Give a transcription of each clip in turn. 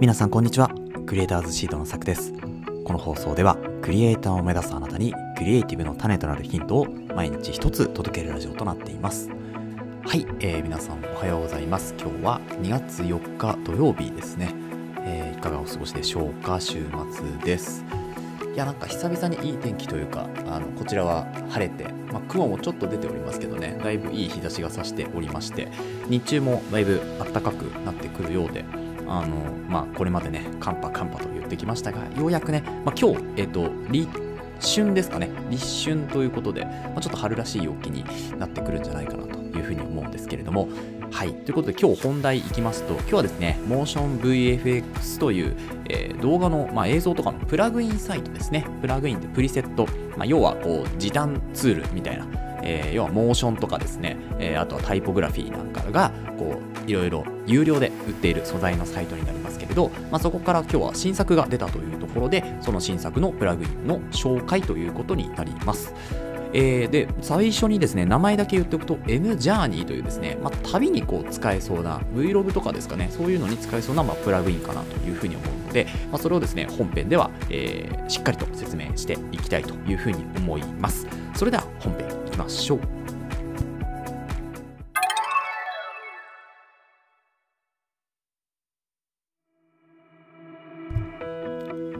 皆さんこんにちは。クリエイターズシートのさくです。この放送ではクリエイターを目指すあなたにクリエイティブの種となるヒントを毎日一つ届けるラジオとなっています。はい、えー、皆さんおはようございます。今日は2月4日土曜日ですね、えー、いかがお過ごしでしょうか？週末です。いやなんか久々にいい天気というかあのこちらは晴れて、まあ、雲もちょっと出ておりますけどね。だいぶいい日差しが差しておりまして日中もだいぶ暖かくなってくるようであのまあこれまでね寒波寒波と言ってきましたがようやくね、まあ、今日えっ、ー、と立春ですかね。立春ということで、まあ、ちょっと春らしい陽気になってくるんじゃないかなというふうに思うんですけれども。はい。ということで今日本題いきますと、今日はですね、モーション VFX という、えー、動画の、まあ、映像とかのプラグインサイトですね。プラグインってプリセット、まあ、要はこう時短ツールみたいな、えー、要はモーションとかですね、えー、あとはタイポグラフィーなんかが、こう、いろいろ有料で売っている素材のサイトになりますけれど、まあ、そこから今日は新作が出たというところで、その新作のプラグインの紹介ということになります。えー、で、最初にですね、名前だけ言っておくと、M ジャーニーというですね、まあ、旅にこう使えそうな Vlog とかですかね、そういうのに使えそうな、まあ、プラグインかなというふうに思うので、まあ、それをですね、本編では、えー、しっかりと説明していきたいというふうに思います。それでは本編いきましょう。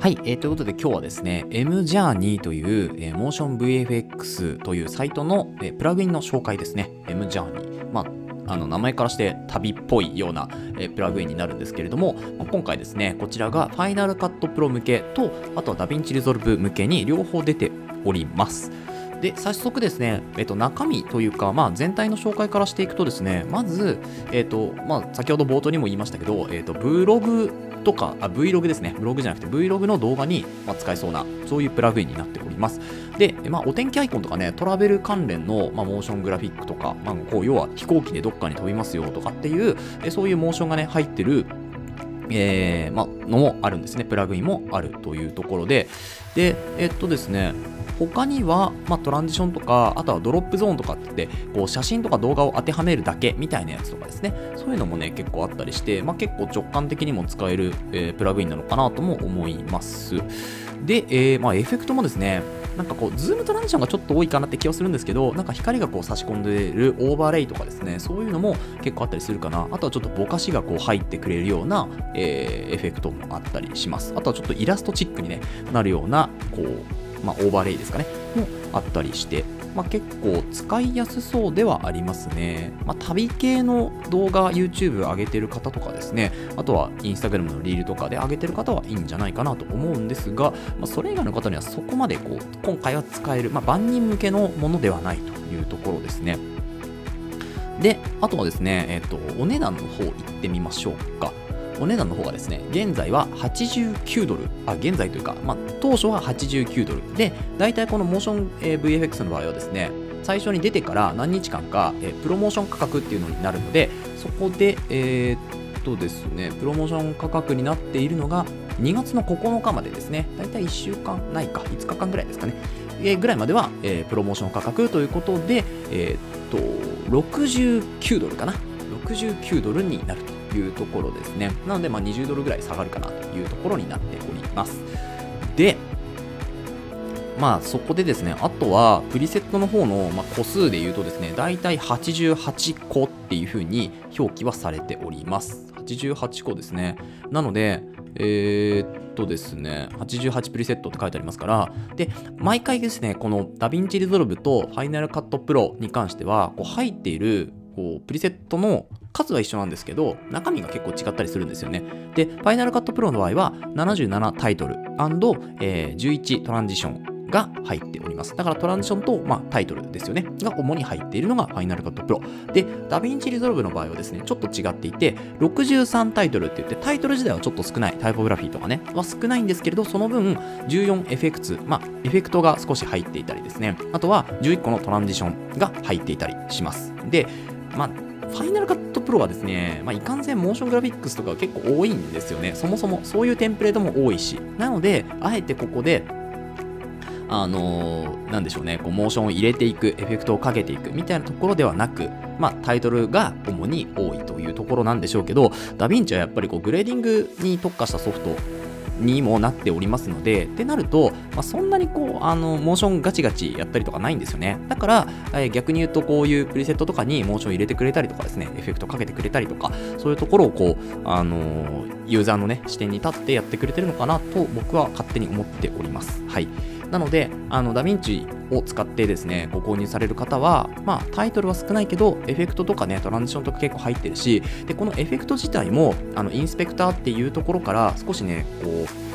はい、えー、ということで今日はですね、M ジャーニーという、えー、モーション VFX というサイトの、えー、プラグインの紹介ですね。M ジャーニー。まあ、あの名前からして旅っぽいような、えー、プラグインになるんですけれども、まあ、今回ですね、こちらが Final Cut Pro 向けと、あとは DaVinci Resolve 向けに両方出ております。で、早速ですね、えっと、中身というか、まあ、全体の紹介からしていくとですね、まず、えっと、まあ、先ほど冒頭にも言いましたけど、えっと、Vlog とか、あ、Vlog ですね。ブログじゃなくて Vlog の動画に、ま使えそうな、そういうプラグインになっております。で、まあ、お天気アイコンとかね、トラベル関連の、まあ、モーショングラフィックとか、まあ、こう、要は飛行機でどっかに飛びますよとかっていう、えそういうモーションがね、入ってる、えー、まあ、のもあるんですね。プラグインもあるというところで、で、えっとですね、他には、まあ、トランジションとか、あとはドロップゾーンとかってって、こう写真とか動画を当てはめるだけみたいなやつとかですね、そういうのもね、結構あったりして、まあ、結構直感的にも使える、えー、プラグインなのかなとも思います。で、えー、まあ、エフェクトもですね、なんかこう、ズームトランジションがちょっと多いかなって気はするんですけど、なんか光がこう差し込んでるオーバーレイとかですね、そういうのも結構あったりするかな。あとはちょっとぼかしがこう入ってくれるような、えー、エフェクトもあったりします。あとはちょっとイラストチックに、ね、なるような、こう、まあ、オーバーレイですかね、もあったりして、まあ、結構使いやすそうではありますね。まあ、旅系の動画、YouTube 上げてる方とかですね、あとは Instagram のリールとかで上げてる方はいいんじゃないかなと思うんですが、まあ、それ以外の方にはそこまでこう今回は使える、まあ、万人向けのものではないというところですね。で、あとはですね、えっ、ー、と、お値段の方行ってみましょうか。お値段の方がですね、現在は89ドル、あ、現在というか、まあ、当初は89ドル。で、大体このモーション、VFX の場合はですね、最初に出てから何日間か、えー、プロモーション価格っていうのになるので、そこで、えー、っとですね、プロモーション価格になっているのが、2月の9日までですね、大体1週間ないか、5日間ぐらいですかね、えー、ぐらいまでは、えー、プロモーション価格ということで、えー、っと、69ドルかな、69ドルになると。いうところですね。なので、まあ、20ドルぐらい下がるかなというところになっております。で、まあそこでですね、あとはプリセットの方の、ま個数で言うとですね、だいたい88個っていう風に表記はされております。88個ですね。なので、えー、っとですね、88プリセットって書いてありますから、で、毎回ですね、この DaVinci Resolve と Final Cut Pro に関しては、こう入っているこうプリセットの数は一緒なんですけど、中身が結構違ったりするんですよね。で、Final Cut Pro の場合は、77タイトル、えー、11トランジションが入っております。だからトランジションと、まあ、タイトルですよね。が主に入っているのが Final Cut Pro。で、DaVinci Resolve の場合はですね、ちょっと違っていて、63タイトルって言って、タイトル自体はちょっと少ない。タイポグラフィーとかね、は少ないんですけれど、その分、14エフェクツ、まあ、エフェクトが少し入っていたりですね。あとは、11個のトランジションが入っていたりします。で、まあ、ファイナルカットプロはですね、まあ、いかんせんモーショングラフィックスとか結構多いんですよね。そもそもそういうテンプレートも多いし。なので、あえてここで、あのー、なんでしょうね、こう、モーションを入れていく、エフェクトをかけていくみたいなところではなく、まあ、タイトルが主に多いというところなんでしょうけど、ダヴィンチはやっぱりこう、グレーディングに特化したソフトにもなっておりますので、ってなると、まあ、そんなにこう、あの、モーションガチガチやったりとかないんですよね。だから、えー、逆に言うと、こういうプリセットとかにモーション入れてくれたりとかですね、エフェクトかけてくれたりとか、そういうところをこう、あのー、ユーザーのね、視点に立ってやってくれてるのかなと僕は勝手に思っております。はい。なので、あのダヴィンチを使ってですね、ご購入される方は、まあ、タイトルは少ないけど、エフェクトとかね、トランジションとか結構入ってるし、で、このエフェクト自体も、あのインスペクターっていうところから少しね、こう、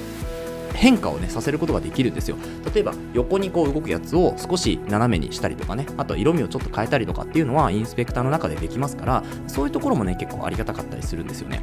変化をねさせることができるんですよ。例えば横にこう動くやつを少し斜めにしたりとかねあと色味をちょっと変えたりとかっていうのはインスペクターの中でできますからそういうところもね結構ありがたかったりするんですよね。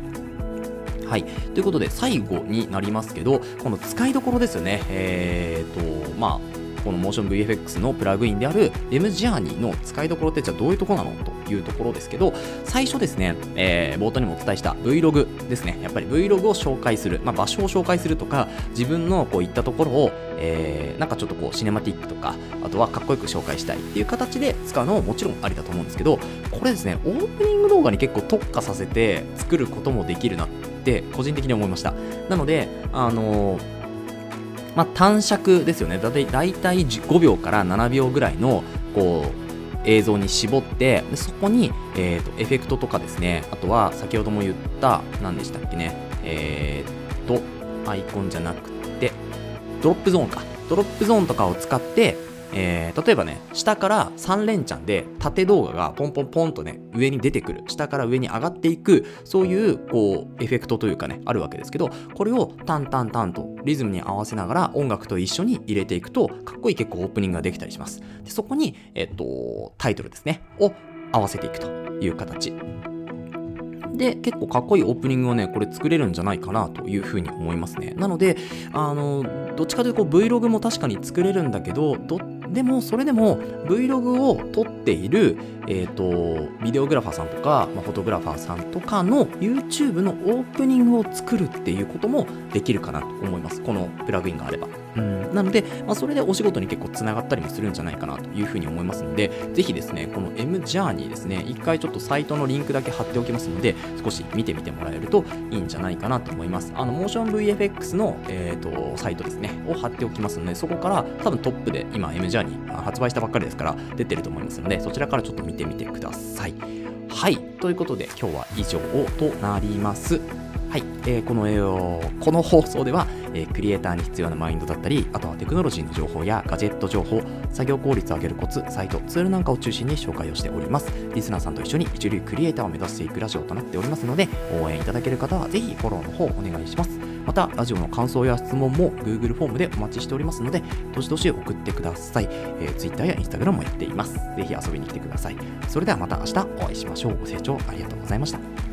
はい。ということで、最後になりますけど、この使いどころですよね。えーと、まあ、この MotionVFX のプラグインである MJourney の使いどころってじゃあどういうところなの？というところですけど、最初ですね、えー、冒頭にもお伝えした Vlog ですね。やっぱり Vlog を紹介する、まあ、場所を紹介するとか、自分のこういったところを、えー、なんかちょっとこうシネマティックとか、あとはかっこよく紹介したいっていう形で使うのももちろんありだと思うんですけど、これですね、オープニング動画に結構特化させて作ることもできるなって個人的に思いました。なので、あのーまあ、短尺ですよね。だいたい5秒から7秒ぐらいのこう映像に絞ってでそこに、えーと、エフェクトとかですねあとは先ほども言った何でしたっけねえっ、とアイコンじゃなくてドロップゾーンかドロップゾーンとかを使ってえー、例えばね、下から3連チャンで縦動画がポンポンポンとね、上に出てくる。下から上に上がっていく、そういう、こう、エフェクトというかね、あるわけですけど、これをタンタンタンとリズムに合わせながら音楽と一緒に入れていくと、かっこいい結構オープニングができたりします。でそこに、えっと、タイトルですね、を合わせていくという形。で、結構かっこいいオープニングをね、これ作れるんじゃないかなというふうに思いますね。なので、あの、どっちかというと Vlog も確かに作れるんだけど、どっでもそれでも Vlog を撮っている、えっ、ー、と、ビデオグラファーさんとか、まあ、フォトグラファーさんとかの YouTube のオープニングを作るっていうこともできるかなと思います。このプラグインがあれば。うん、なので、まあ、それでお仕事に結構つながったりもするんじゃないかなというふうに思いますので、ぜひですね、この M ジャーニーですね、一回ちょっとサイトのリンクだけ貼っておきますので、少し見てみてもらえるといいんじゃないかなと思います。あの、モーション VFX の、えーと、サイトですね、を貼っておきますので、そこから多分トップで今 M ジャーニー発売したばっかりですから出てると思いますので、そちらからちょっと見てみてください。はい。ということで、今日は以上となります。はい、えー、この、えー、この放送では、えー、クリエイターに必要なマインドだったり、あとはテクノロジーの情報やガジェット情報、作業効率を上げるコツ、サイト、ツールなんかを中心に紹介をしております。リスナーさんと一緒に一流クリエイターを目指していくラジオとなっておりますので、応援いただける方はぜひフォローの方お願いします。また、ラジオの感想や質問も Google フォームでお待ちしておりますので、どしどし送ってください。えー、Twitter や Instagram もやっています。ぜひ遊びに来てください。それではまた明日お会いしましょう。ご清聴ありがとうございました。